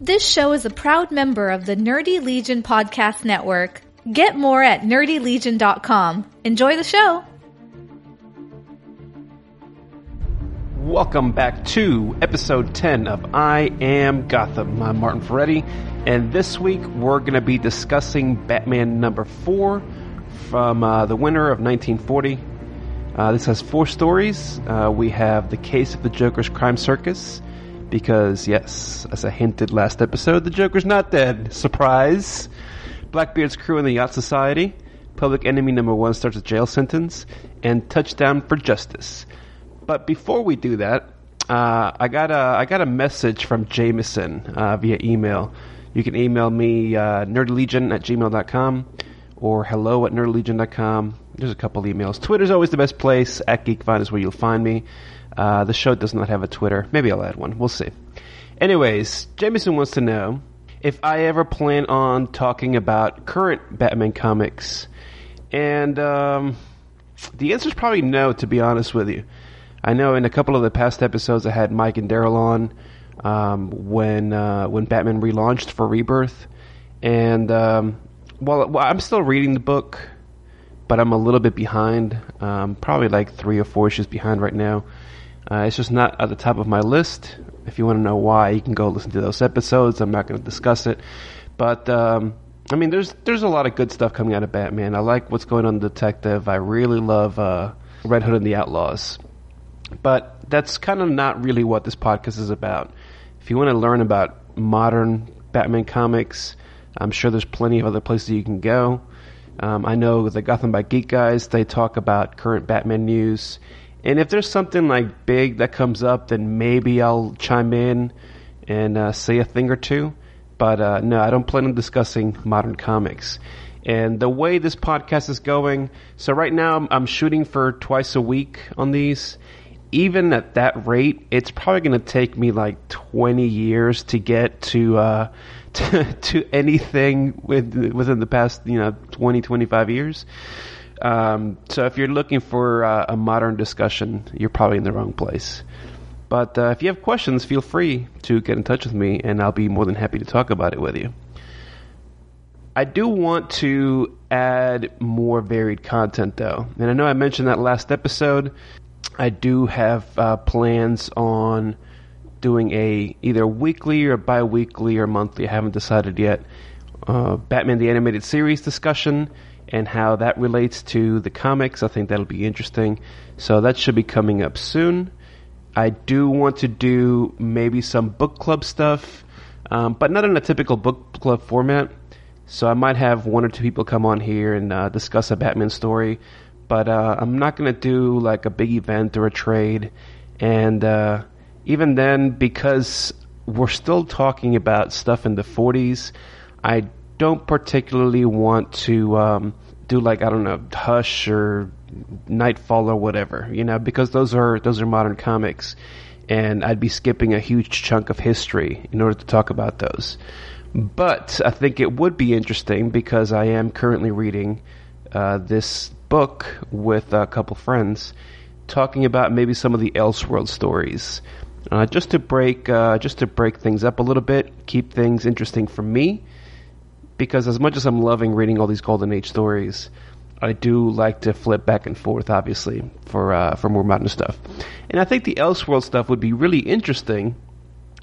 This show is a proud member of the Nerdy Legion Podcast Network. Get more at nerdylegion.com. Enjoy the show. Welcome back to episode 10 of I Am Gotham. I'm Martin Ferretti, and this week we're going to be discussing Batman number 4 from uh, the winter of 1940. Uh, this has four stories. Uh, we have The Case of the Joker's Crime Circus, because, yes, as I hinted last episode, the Joker's not dead. Surprise! Blackbeard's crew in the Yacht Society, Public Enemy number one starts a jail sentence, and Touchdown for Justice. But before we do that, uh, I got a I got a message from Jameson uh, via email. You can email me uh, nerdylegion at gmail.com or hello at nerdylegion.com. There's a couple emails. Twitter's always the best place. At GeekVine is where you'll find me. Uh, the show does not have a Twitter. Maybe I'll add one. We'll see. Anyways, Jameson wants to know if I ever plan on talking about current Batman comics. And um, the answer is probably no, to be honest with you. I know in a couple of the past episodes I had Mike and Daryl on um, when uh, when Batman relaunched for Rebirth, and um, well, I'm still reading the book, but I'm a little bit behind. Um, probably like three or four issues behind right now. Uh, it's just not at the top of my list. If you want to know why, you can go listen to those episodes. I'm not going to discuss it, but um, I mean, there's there's a lot of good stuff coming out of Batman. I like what's going on Detective. I really love uh, Red Hood and the Outlaws, but that's kind of not really what this podcast is about. If you want to learn about modern Batman comics, I'm sure there's plenty of other places you can go. Um, I know the Gotham by Geek guys, they talk about current Batman news and if there's something like big that comes up, then maybe I'll chime in and uh, say a thing or two. But uh, no, I don't plan on discussing modern comics. And the way this podcast is going, so right now I'm shooting for twice a week on these. Even at that rate, it's probably going to take me like 20 years to get to uh, to, to anything with, within the past, you know, 20, 25 years. Um, so if you're looking for uh, a modern discussion, you're probably in the wrong place. But uh, if you have questions, feel free to get in touch with me, and I'll be more than happy to talk about it with you. I do want to add more varied content, though. And I know I mentioned that last episode. I do have uh, plans on doing a either weekly or bi-weekly or monthly. I haven't decided yet. Uh, Batman the Animated Series discussion and how that relates to the comics. I think that'll be interesting. So that should be coming up soon. I do want to do maybe some book club stuff, um, but not in a typical book club format. So I might have one or two people come on here and uh, discuss a Batman story, but uh, I'm not going to do like a big event or a trade. And uh, even then, because we're still talking about stuff in the 40s, I don't particularly want to um, do like I don't know Hush or Nightfall or whatever, you know, because those are those are modern comics, and I'd be skipping a huge chunk of history in order to talk about those. But I think it would be interesting because I am currently reading uh, this book with a couple friends, talking about maybe some of the Elseworld stories, uh, just to break uh, just to break things up a little bit, keep things interesting for me because as much as I'm loving reading all these Golden Age stories, I do like to flip back and forth, obviously, for uh, for more modern stuff. And I think the Elseworld stuff would be really interesting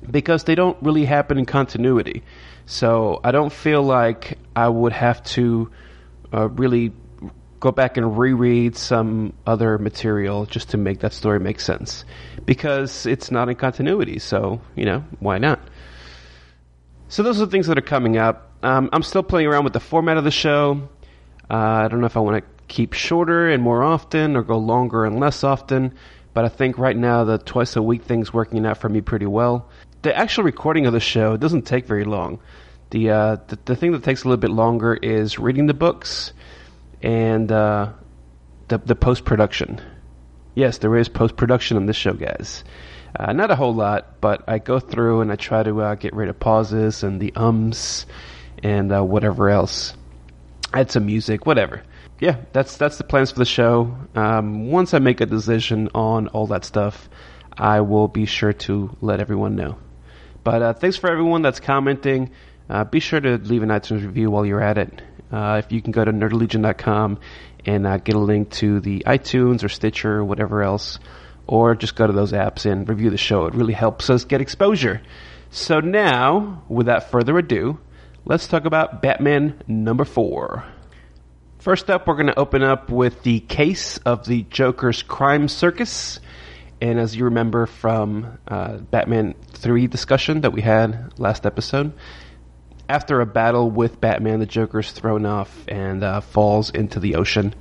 because they don't really happen in continuity. So I don't feel like I would have to uh, really go back and reread some other material just to make that story make sense because it's not in continuity. So you know why not? So those are the things that are coming up. Um, I'm still playing around with the format of the show. Uh, I don't know if I want to keep shorter and more often or go longer and less often, but I think right now the twice a week thing's working out for me pretty well. The actual recording of the show doesn't take very long. The, uh, the, the thing that takes a little bit longer is reading the books and uh, the the post production. Yes, there is post production on this show, guys. Uh, not a whole lot, but I go through and I try to uh, get rid of pauses and the ums and uh, whatever else. Add some music, whatever. Yeah, that's that's the plans for the show. Um, once I make a decision on all that stuff, I will be sure to let everyone know. But uh, thanks for everyone that's commenting. Uh, be sure to leave an iTunes review while you're at it. Uh, if you can go to nerdylegion.com and uh, get a link to the iTunes or Stitcher or whatever else, or just go to those apps and review the show. It really helps us get exposure. So now, without further ado, let's talk about Batman number four. First up, we're going to open up with the case of the Joker's crime circus. And as you remember from uh, Batman 3 discussion that we had last episode, after a battle with Batman, the Joker's thrown off and uh, falls into the ocean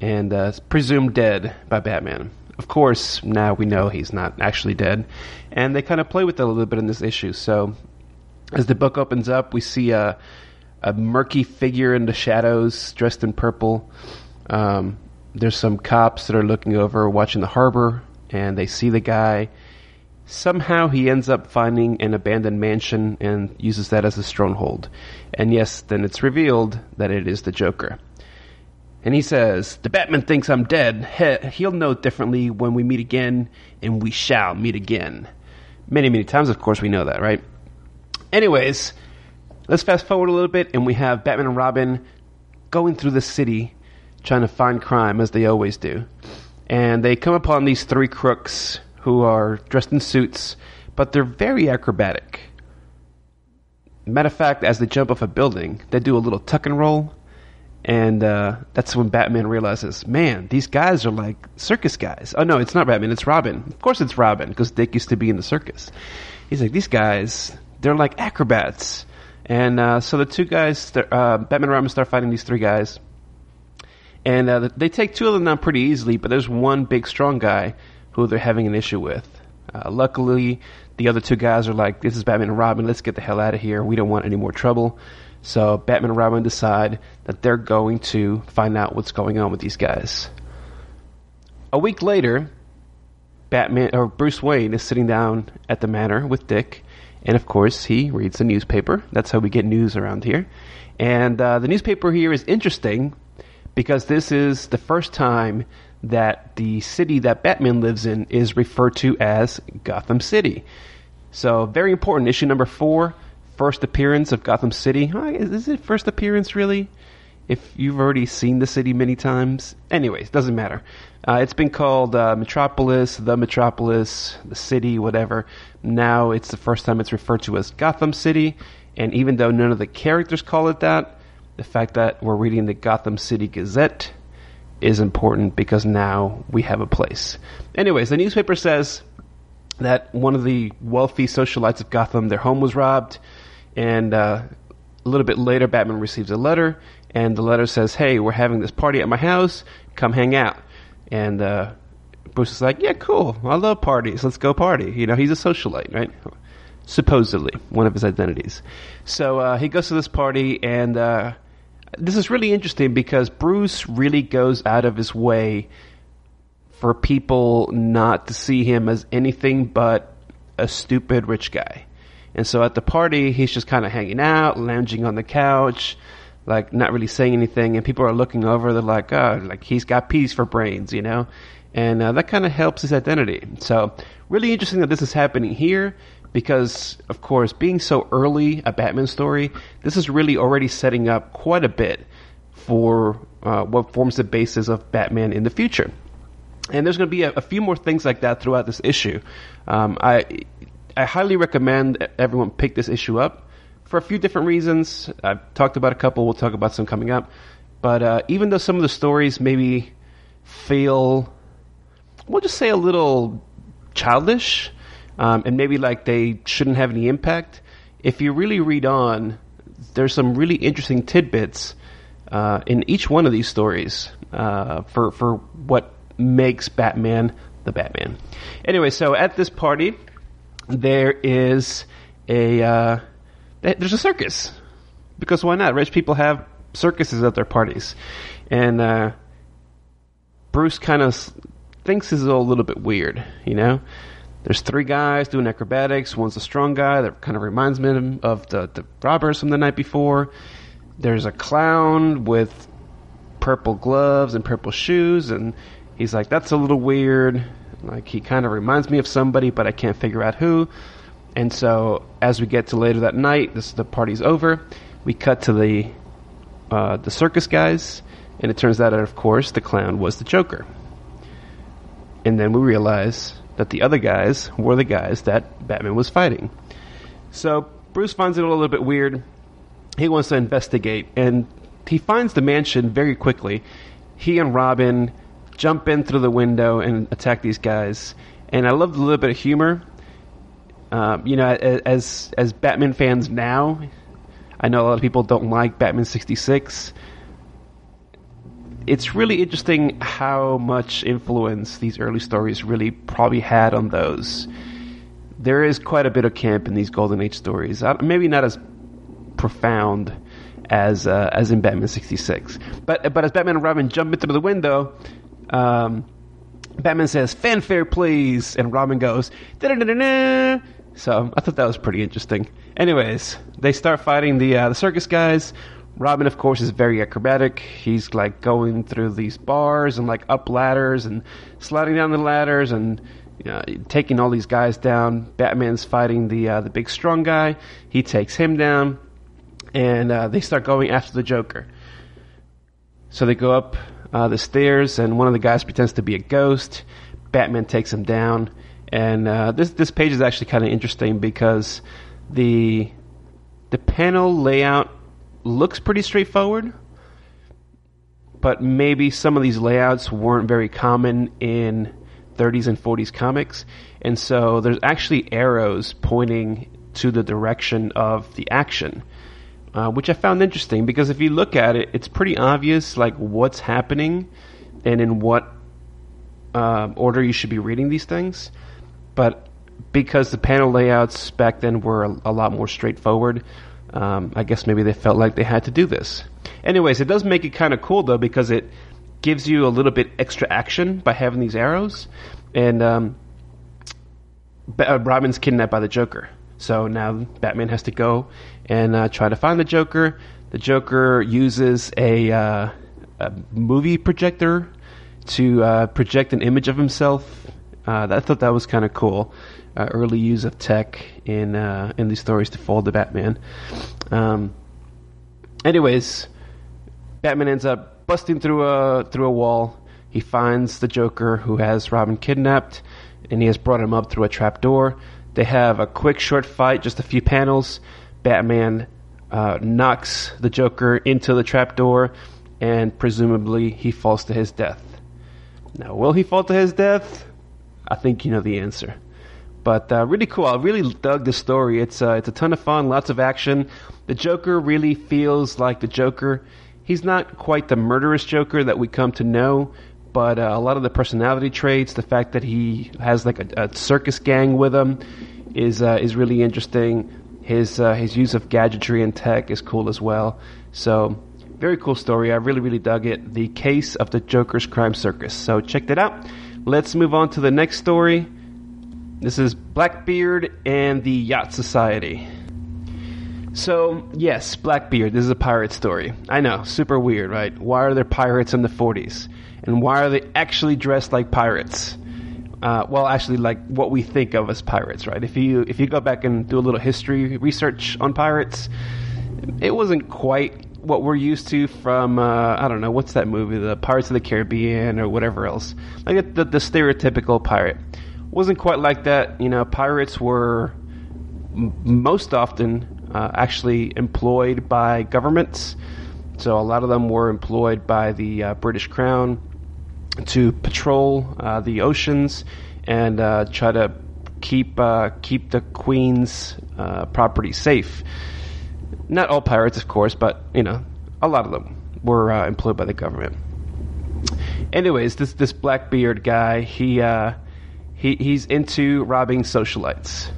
and uh, is presumed dead by Batman. Of course, now we know he's not actually dead, and they kind of play with that a little bit in this issue. So, as the book opens up, we see a, a murky figure in the shadows, dressed in purple. Um, there's some cops that are looking over, watching the harbor, and they see the guy. Somehow he ends up finding an abandoned mansion and uses that as a stronghold. And yes, then it's revealed that it is the Joker. And he says, The Batman thinks I'm dead. He- he'll know differently when we meet again, and we shall meet again. Many, many times, of course, we know that, right? Anyways, let's fast forward a little bit, and we have Batman and Robin going through the city trying to find crime, as they always do. And they come upon these three crooks who are dressed in suits, but they're very acrobatic. Matter of fact, as they jump off a building, they do a little tuck and roll. And uh, that's when Batman realizes, man, these guys are like circus guys. Oh, no, it's not Batman, it's Robin. Of course it's Robin, because Dick used to be in the circus. He's like, these guys, they're like acrobats. And uh, so the two guys, uh, Batman and Robin start fighting these three guys. And uh, they take two of them down pretty easily, but there's one big, strong guy who they're having an issue with. Uh, luckily, the other two guys are like, this is Batman and Robin, let's get the hell out of here. We don't want any more trouble. So Batman and Robin decide that they're going to find out what's going on with these guys. A week later, Batman or Bruce Wayne is sitting down at the manor with Dick, and of course he reads the newspaper. That's how we get news around here. And uh, the newspaper here is interesting because this is the first time that the city that Batman lives in is referred to as Gotham City. So very important. Issue number four, first appearance of Gotham City. Is it first appearance really? If you've already seen the city many times, anyways, doesn't matter. Uh, it's been called uh, Metropolis, the Metropolis, the city, whatever. Now it's the first time it's referred to as Gotham City, and even though none of the characters call it that, the fact that we're reading the Gotham City Gazette is important because now we have a place. Anyways, the newspaper says that one of the wealthy socialites of Gotham, their home was robbed, and uh, a little bit later, Batman receives a letter, and the letter says, "Hey, we're having this party at my house. Come hang out." And uh, Bruce is like, "Yeah, cool. I love parties. Let's go party." You know, he's a socialite, right? Supposedly, one of his identities. So uh, he goes to this party, and uh, this is really interesting because Bruce really goes out of his way for people not to see him as anything but a stupid rich guy. And so at the party, he's just kind of hanging out, lounging on the couch, like not really saying anything. And people are looking over. They're like, oh, like he's got peas for brains, you know? And uh, that kind of helps his identity. So really interesting that this is happening here because, of course, being so early a Batman story, this is really already setting up quite a bit for uh, what forms the basis of Batman in the future. And there's going to be a, a, few more things like that throughout this issue. Um, I I highly recommend everyone pick this issue up for a few different reasons. I've talked about a couple. We'll talk about some coming up. But uh, even though some of the stories maybe feel, we'll just say a little childish, um, and maybe like they shouldn't have any impact. If you really read on, there's some really interesting tidbits uh, in each one of these stories uh, for for what makes Batman the Batman. Anyway, so at this party, there is a uh, there's a circus because why not? Rich people have circuses at their parties, and uh, Bruce kind of thinks this is all a little bit weird, you know. There's three guys doing acrobatics. One's a strong guy that kind of reminds me of the, the robbers from the night before. There's a clown with purple gloves and purple shoes, and he's like, that's a little weird. Like, he kind of reminds me of somebody, but I can't figure out who. And so, as we get to later that night, this the party's over. We cut to the uh, the circus guys, and it turns out, that, of course, the clown was the Joker. And then we realize that the other guys were the guys that Batman was fighting. So Bruce finds it a little bit weird. He wants to investigate, and he finds the mansion very quickly. He and Robin jump in through the window and attack these guys. And I love the little bit of humor. Um, you know, as as Batman fans now, I know a lot of people don't like Batman sixty six. It's really interesting how much influence these early stories really probably had on those. There is quite a bit of camp in these Golden Age stories. Maybe not as profound as uh, as in Batman sixty six, but but as Batman and Robin jump into the window, um, Batman says, "Fanfare, please," and Robin goes, Da-da-da-da-da. So I thought that was pretty interesting. Anyways, they start fighting the uh, the circus guys. Robin, of course, is very acrobatic. He's like going through these bars and like up ladders and sliding down the ladders and you know, taking all these guys down. Batman's fighting the uh, the big strong guy. He takes him down, and uh, they start going after the Joker. So they go up uh, the stairs, and one of the guys pretends to be a ghost. Batman takes him down, and uh, this this page is actually kind of interesting because the the panel layout looks pretty straightforward, but maybe some of these layouts weren't very common in 30s and 40s comics, and so there's actually arrows pointing to the direction of the action uh, which I found interesting because if you look at it, it's pretty obvious like what's happening and in what uh, order you should be reading these things. But because the panel layouts back then were a, a lot more straightforward, um, I guess maybe they felt like they had to do this. Anyways, it does make it kind of cool though because it gives you a little bit extra action by having these arrows. And um, uh, Robin's kidnapped by the Joker. So now Batman has to go and uh, try to find the Joker. The Joker uses a, uh, a movie projector to uh, project an image of himself. Uh, I thought that was kind of cool. Uh, early use of tech in uh, in these stories to fool the Batman. Um, anyways, Batman ends up busting through a through a wall. He finds the Joker who has Robin kidnapped, and he has brought him up through a trap door. They have a quick, short fight, just a few panels. Batman uh, knocks the Joker into the trapdoor, and presumably he falls to his death. Now, will he fall to his death? I think you know the answer. But uh, really cool. I really dug the story. It's uh, it's a ton of fun, lots of action. The Joker really feels like the Joker. He's not quite the murderous Joker that we come to know, but uh, a lot of the personality traits, the fact that he has like a, a circus gang with him, is uh, is really interesting. His uh, his use of gadgetry and tech is cool as well. So very cool story. I really really dug it. The case of the Joker's crime circus. So check that out. Let's move on to the next story. This is Blackbeard and the Yacht Society. So, yes, Blackbeard, this is a pirate story. I know, super weird, right? Why are there pirates in the 40s? And why are they actually dressed like pirates? uh, well, actually, like what we think of as pirates, right? If you if you go back and do a little history research on pirates, it wasn't quite what we're used to from uh, I don't know what's that movie, the Pirates of the Caribbean or whatever else, like the, the stereotypical pirate. Wasn't quite like that. You know, pirates were m- most often uh, actually employed by governments. So a lot of them were employed by the uh, British Crown to patrol uh, the oceans and uh, try to keep uh, keep the Queen's property safe. Not all pirates, of course, but you know, a lot of them were uh, employed by the government. Anyways, this this Blackbeard guy, he uh, he he's into robbing socialites,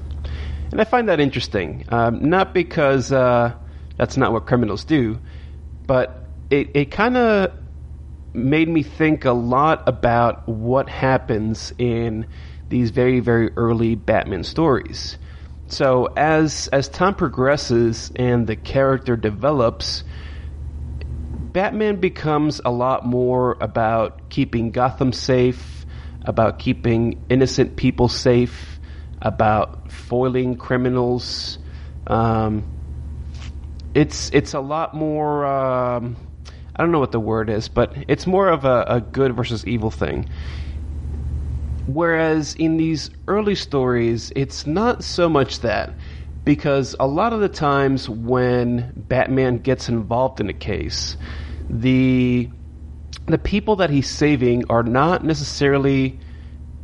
and I find that interesting. Um, not because that's not what criminals do, but it it kind of made me think a lot about what happens in these very very early Batman stories. So as as time progresses and the character develops, Batman becomes a lot more about keeping Gotham safe, about keeping innocent people safe, about foiling criminals. Um, it's it's a lot more. Um, I don't know what the word is, but it's more of a, a good versus evil thing. Whereas in these early stories, it's not so much that because a lot of the times when Batman gets involved in a case, the the people that he's saving are not necessarily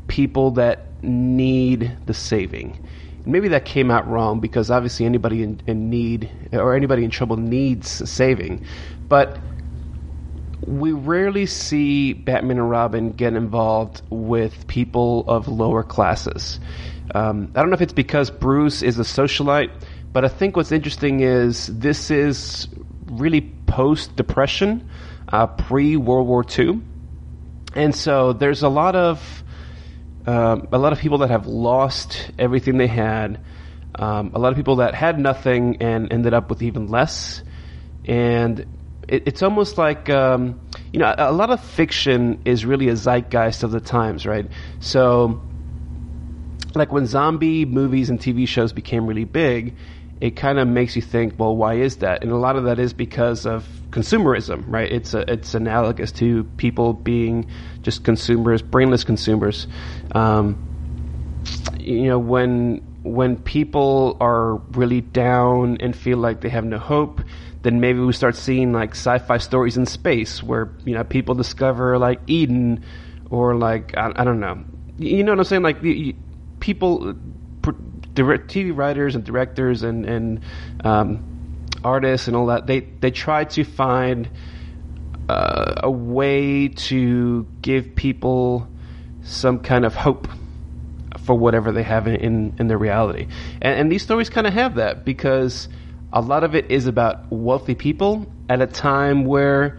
people that need the saving. Maybe that came out wrong because obviously anybody in, in need or anybody in trouble needs saving, but we rarely see Batman and Robin get involved with people of lower classes. Um, I don't know if it's because Bruce is a socialite, but I think what's interesting is this is really post Depression, uh, pre World War II, and so there's a lot of um, a lot of people that have lost everything they had. Um, a lot of people that had nothing and ended up with even less, and it, it's almost like um, you know a, a, lot of fiction is really a zeitgeist of the times, right? So, like when zombie movies and TV shows became really big, it kind of makes you think, well, why is that? And a lot of that is because of consumerism, right? It's a, it's analogous to people being just consumers, brainless consumers. Um, you know, when when people are really down and feel like they have no hope, then maybe we start seeing like sci-fi stories in space where you know people discover like Eden or like I, I don't know, you know what I'm saying? Like you, people, direct TV writers and directors and and um, artists and all that they they try to find uh, a way to give people some kind of hope for whatever they have in in, in their reality, and, and these stories kind of have that because a lot of it is about wealthy people at a time where,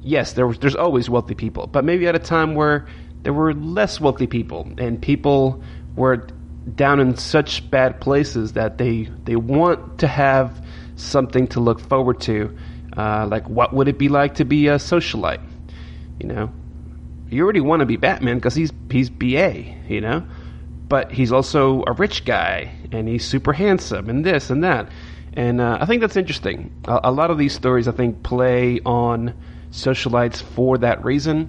yes, there was, there's always wealthy people, but maybe at a time where there were less wealthy people and people were down in such bad places that they they want to have something to look forward to. Uh, like, what would it be like to be a socialite? You know, you already want to be Batman because he's he's BA, you know, but he's also a rich guy and he's super handsome and this and that. And uh, I think that's interesting. A, a, lot of these stories, I think, play on socialites for that reason.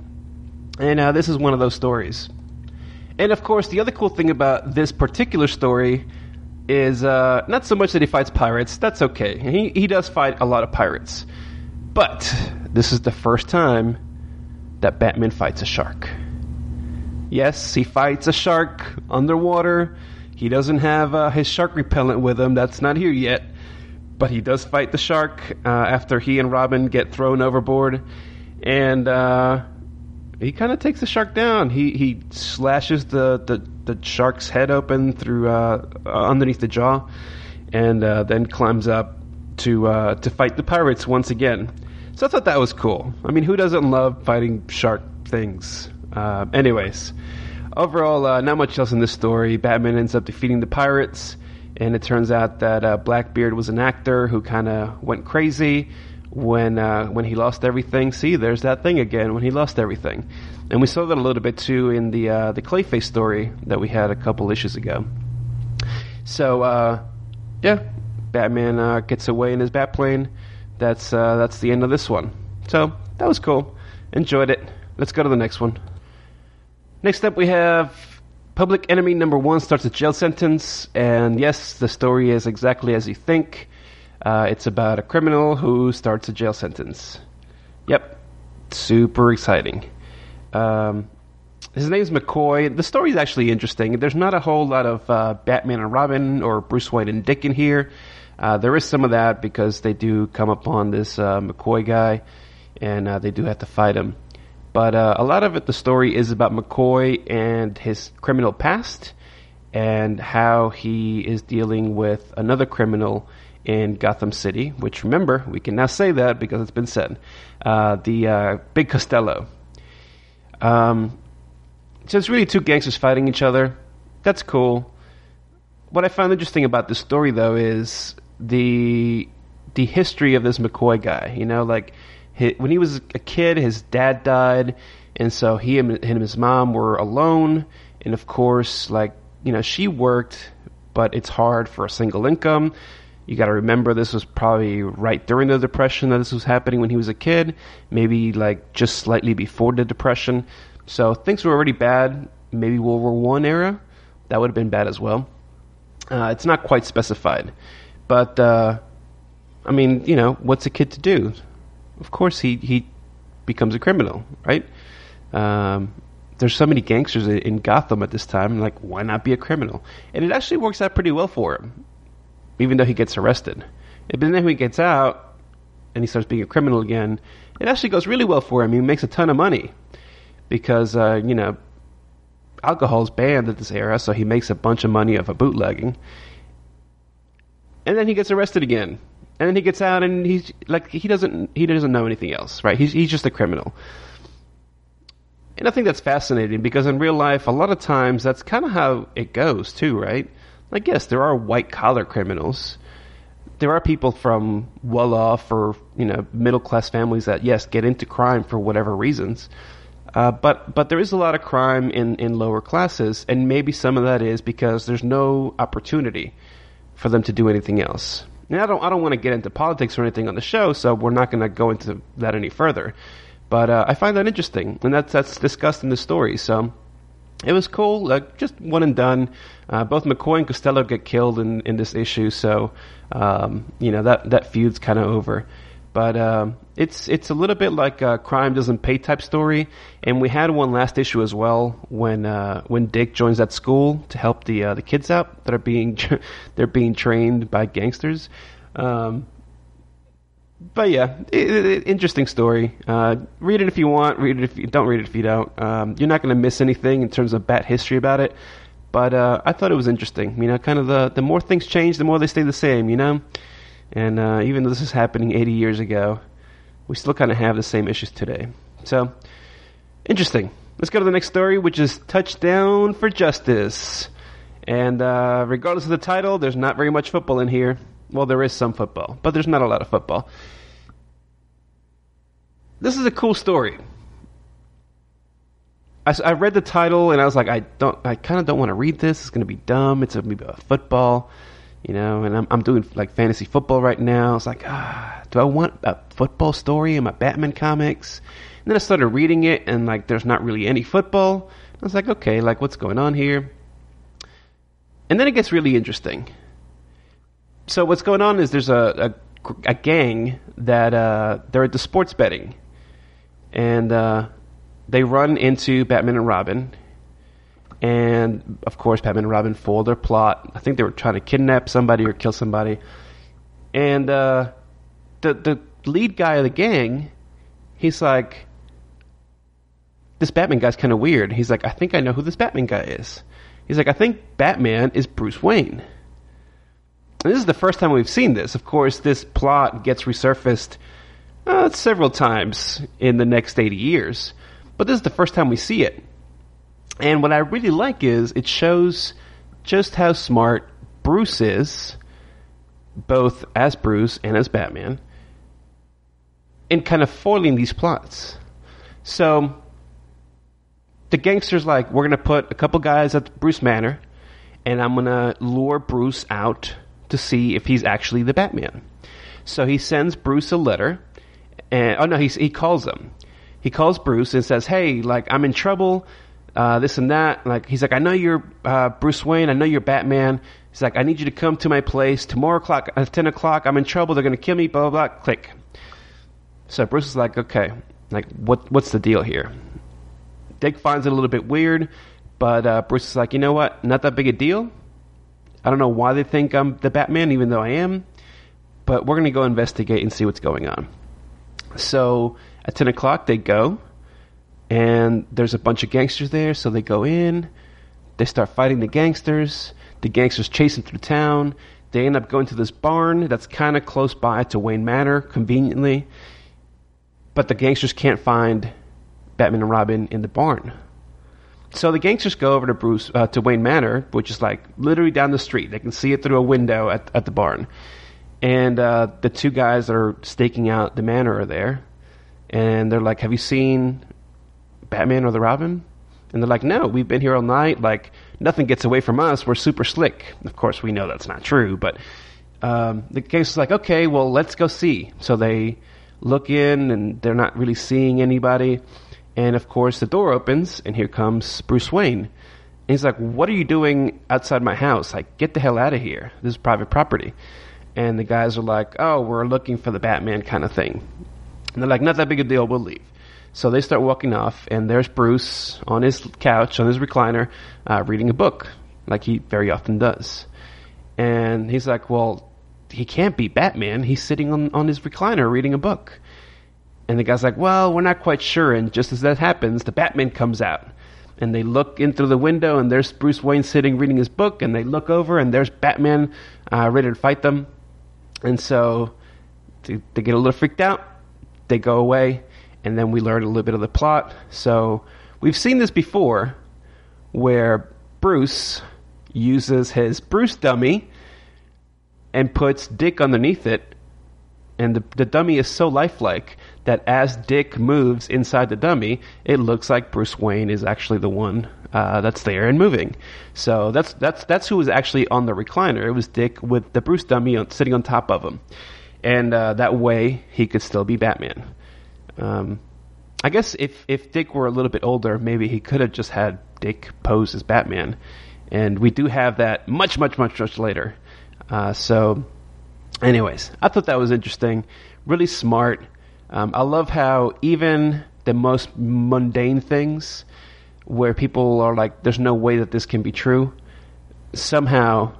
And uh, this is one of those stories. And of course, the other cool thing about this particular story is uh, not so much that he fights pirates. That's okay. He, he does fight a lot of pirates. But this is the first time that Batman fights a shark. Yes, he fights a shark underwater. He doesn't have uh, his shark repellent with him. That's not here yet but he does fight the shark uh, after he and Robin get thrown overboard, and uh, he kind of takes the shark down. He he slashes the, the, the shark's head open through uh, underneath the jaw, and uh, then climbs up to uh, to fight the pirates once again. So I thought that was cool. I mean, who doesn't love fighting shark things? Uh, anyways, overall, not much else in this story. Batman ends up defeating the pirates and it turns out that uh, Blackbeard was an actor who kind of went crazy when uh, when he lost everything. See, there's that thing again when he lost everything, and we saw that a little bit too in the uh, the Clayface story that we had a couple issues ago. So uh, yeah, Batman uh, gets away in his Batplane. That's uh, that's the end of this one. So that was cool. Enjoyed it. Let's go to the next one. Next up, we have Public enemy number one starts a jail sentence, and yes, the story is exactly as you think. Uh, it's about a criminal who starts a jail sentence. Yep, super exciting. Um, his name's McCoy. The story is actually interesting. There's not a whole lot of uh, Batman and Robin or Bruce Wayne and Dick in here. Uh, there is some of that because they do come upon this uh, McCoy guy, and uh, they do have to fight him. But uh, a lot of it, the story is about McCoy and his criminal past and how he is dealing with another criminal in Gotham City, which remember, we can now say that because it's been said. Uh, the uh, Big Costello. Um, so it's really two gangsters fighting each other. That's cool. What I found interesting about this story, though, is the the history of this McCoy guy. You know, like when he was a kid, his dad died, and so he and his mom were alone. And of course, like you know, she worked, but it's hard for a single income. You got to remember this was probably right during the depression that this was happening when he was a kid, maybe like just slightly before the depression. So things were already bad. Maybe World War One era, that would have been bad as well. Uh, it's not quite specified, but uh, I mean, you know, what's a kid to do? Of course, he he becomes a criminal, right? Um, there's so many gangsters in Gotham at this time. Like, why not be a criminal? And it actually works out pretty well for him, even though he gets arrested. But then when he gets out and he starts being a criminal again, it actually goes really well for him. He makes a ton of money because uh, you know alcohol's banned at this era, so he makes a bunch of money off of bootlegging. And then he gets arrested again. And then he gets out and he's like he doesn't he doesn't know anything else, right? He's he's just a criminal. And I think that's fascinating because in real life a lot of times that's kind of how it goes too, right? Like yes, there are white collar criminals. There are people from well off or, you know, middle class families that yes, get into crime for whatever reasons. Uh, but but there is a lot of crime in, in lower classes, and maybe some of that is because there's no opportunity for them to do anything else. Now I don't I don't want to get into politics or anything on the show, so we're not going to go into that any further. But uh, I find that interesting, and that's that's discussed in the story. So it was cool, just one and done. Uh, both McCoy and Costello get killed in, in this issue, so um, you know that that feud's kind of over. But um, it's it's a little bit like a crime doesn't pay type story, and we had one last issue as well when uh, when Dick joins that school to help the uh, the kids out that are being they're being trained by gangsters. Um, but yeah, it, it, interesting story. Uh, read it if you want. Read it if you don't. Read it if you don't. Um, you're not going to miss anything in terms of bat history about it. But uh, I thought it was interesting. You know, kind of the the more things change, the more they stay the same. You know. And uh, even though this is happening 80 years ago, we still kind of have the same issues today. So, interesting. Let's go to the next story, which is Touchdown for Justice. And uh, regardless of the title, there's not very much football in here. Well, there is some football, but there's not a lot of football. This is a cool story. I, I read the title and I was like, I don't, I kind of don't want to read this. It's going to be dumb. It's maybe a football you know, and I'm, I'm doing like fantasy football right now. It's like, ah, do I want a football story in my Batman comics? And then I started reading it, and like, there's not really any football. I was like, okay, like, what's going on here? And then it gets really interesting. So what's going on is there's a a, a gang that uh, they're at the sports betting, and uh, they run into Batman and Robin, and of course, Batman and Robin foiled their plot. I think they were trying to kidnap somebody or kill somebody. And uh, the the lead guy of the gang, he's like, this Batman guy's kind of weird. He's like, I think I know who this Batman guy is. He's like, I think Batman is Bruce Wayne. And this is the first time we've seen this. Of course, this plot gets resurfaced uh, several times in the next 80 years. But this is the first time we see it. And what I really like is it shows just how smart Bruce is, both as Bruce and as Batman, in kind of foiling these plots. So the gangster's like, we're going to put a couple guys at Bruce Manor, and I'm going to lure Bruce out to see if he's actually the Batman. So he sends Bruce a letter, and oh no, he he calls him. He calls Bruce and says, "Hey, like I'm in trouble uh, this and that. Like he's like, I know you're uh, Bruce Wayne. I know you're Batman. He's like, I need you to come to my place tomorrow o'clock at ten o'clock. I'm in trouble. They're gonna kill me. Blah blah blah. Click. So Bruce is like, okay, like what what's the deal here? Dick finds it a little bit weird, but uh, Bruce is like, you know what? Not that big a deal. I don't know why they think I'm the Batman, even though I am. But we're gonna go investigate and see what's going on. So at ten o'clock they go and there's a bunch of gangsters there, so they go in, they start fighting the gangsters, the gangsters chase them through town, they end up going to this barn that's kind of close by to Wayne Manor, conveniently, but the gangsters can't find Batman and Robin in the barn. So the gangsters go over to Bruce uh, to Wayne Manor, which is like literally down the street. They can see it through a window at, at the barn, and uh, the two guys that are staking out the manor are there, and they're like, "Have you seen Batman or the Robin? And they're like, no, we've been here all night. Like, nothing gets away from us. We're super slick. Of course, we know that's not true, but um, the gangster's like, okay, well, let's go see. So they look in, and they're not really seeing anybody. And of course, the door opens, and here comes Bruce Wayne. And he's like, "What are you doing outside my house? Like, get the hell out of here! This is private property." And the guys are like, "Oh, we're looking for the Batman kind of thing." And they're like, "Not that big a deal. We'll leave." So they start walking off, and there's Bruce on his couch, on his recliner, uh, reading a book, like he very often does. And he's like, Well, he can't be Batman. He's sitting on, on his recliner reading a book. And the guy's like, Well, we're not quite sure. And just as that happens, the Batman comes out. And they look in through the window, and there's Bruce Wayne sitting reading his book. And they look over, and there's Batman uh, ready to fight them. And so they, they get a little freaked out. They go away and then we learn a little bit of the plot. So we've seen this before, where Bruce uses his Bruce dummy and puts Dick underneath it, and the, the dummy is so lifelike that as Dick moves inside the dummy, it looks like Bruce Wayne is actually the one uh, that's there and moving. So that's that's that's who was actually on the recliner. It was Dick with the Bruce dummy on, sitting on top of him, and uh, that way he could still be Batman. Um, I guess if if Dick were a little bit older, maybe he could have just had Dick pose as Batman, and we do have that much, much, much, much later. Uh, so, anyways, I thought that was interesting, really smart. Um, I love how even the most mundane things, where people are like, "There's no way that this can be true," somehow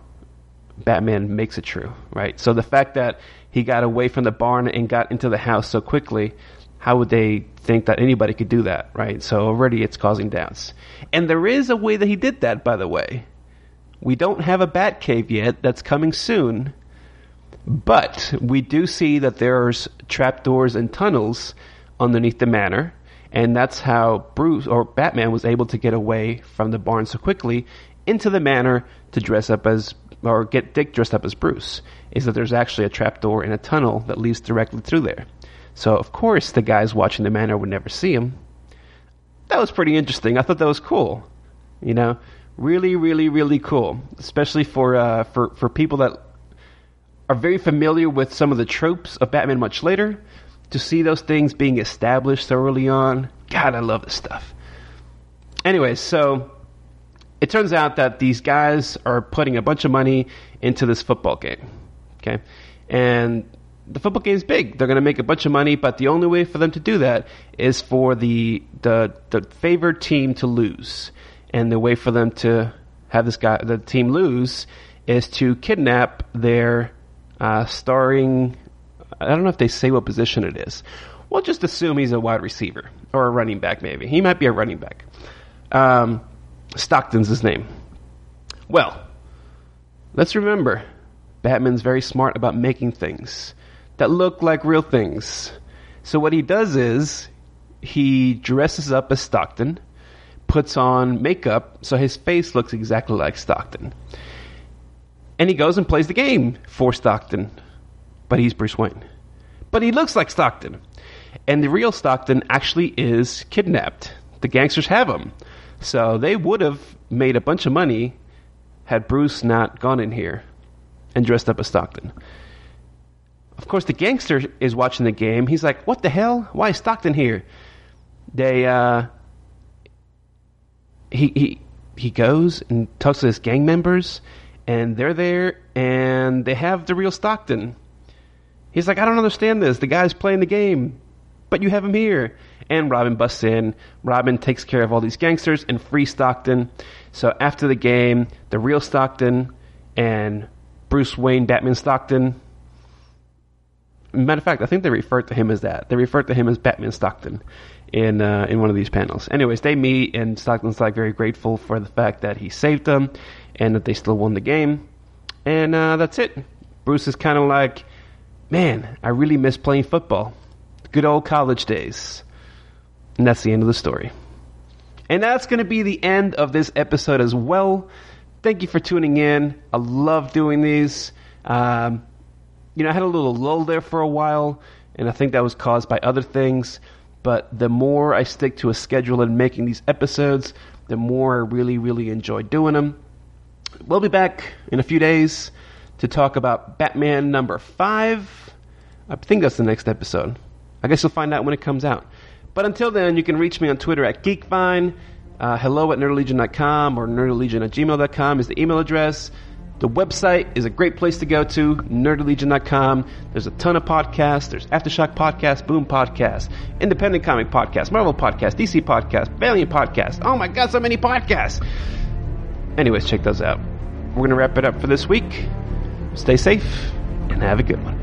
Batman makes it true, right? So the fact that he got away from the barn and got into the house so quickly how would they think that anybody could do that, right? So already it's causing doubts. And there is a way that he did that, by the way. We don't have a bat cave yet. That's coming soon. But we do see that there's trapdoors and tunnels underneath the manor. And that's how Bruce or Batman was able to get away from the barn so quickly into the manor to dress up as or get Dick dressed up as Bruce. Is that there's actually a trapdoor in a tunnel that leads directly through there. So, of course, the guys watching the manor would never see him. That was pretty interesting. I thought that was cool. You know, really, really, really cool. Especially for uh, for for people that are very familiar with some of the tropes of Batman much later. To see those things being established so early on, God, I love this stuff. Anyway, so it turns out that these guys are putting a bunch of money into this football game. Okay, and the football game is big. They're going to make a bunch of money, but the only way for them to do that is for the the the favored team to lose, and the way for them to have this guy the team lose is to kidnap their uh, starring. I don't know if they say what position it is. We'll just assume he's a wide receiver or a running back. Maybe he might be a running back. Um, Stockton's his name. Well, let's remember, Batman's very smart about making things that look like real things. So what he does is he dresses up as Stockton, puts on makeup so his face looks exactly like Stockton. And he goes and plays the game for Stockton. But he's Bruce Wayne. But he looks like Stockton. And the real Stockton actually is kidnapped. The gangsters have him. So they would have made a bunch of money had Bruce not gone in here and dressed up as Stockton. Of course, the gangster is watching the game. He's like, "What the hell? Why is Stockton here?" They uh, he he he goes and talks to his gang members, and they're there, and they have the real Stockton. He's like, "I don't understand this. The guy's playing the game, but you have him here." And Robin busts in. Robin takes care of all these gangsters and frees Stockton. So after the game, the real Stockton and Bruce Wayne, Batman Stockton, Matter of fact, I think they refer to him as that. They refer to him as Batman Stockton in uh, in one of these panels. Anyways, they meet, and Stockton's like very grateful for the fact that he saved them and that they still won the game. And uh, that's it. Bruce is kind of like, man, I really miss playing football. Good old college days. And that's the end of the story. And that's going to be the end of this episode as well. Thank you for tuning in. I love doing these. Um, you know, I had a little lull there for a while, and I think that was caused by other things. But the more I stick to a schedule and making these episodes, the more I really, really enjoy doing them. We'll be back in a few days to talk about Batman number five. I think that's the next episode. I guess you'll find out when it comes out. But until then, you can reach me on Twitter at GeekVine. Uh, hello at nerdlegion.com or nerdlegion at gmail.com is the email address. The website is a great place to go to, nerdlegion.com. There's a ton of podcasts. There's Aftershock Podcast, Boom Podcast, Independent Comic Podcast, Marvel Podcast, DC Podcast, Valiant Podcast. Oh my god, so many podcasts! Anyways, check those out. We're going to wrap it up for this week. Stay safe and have a good one.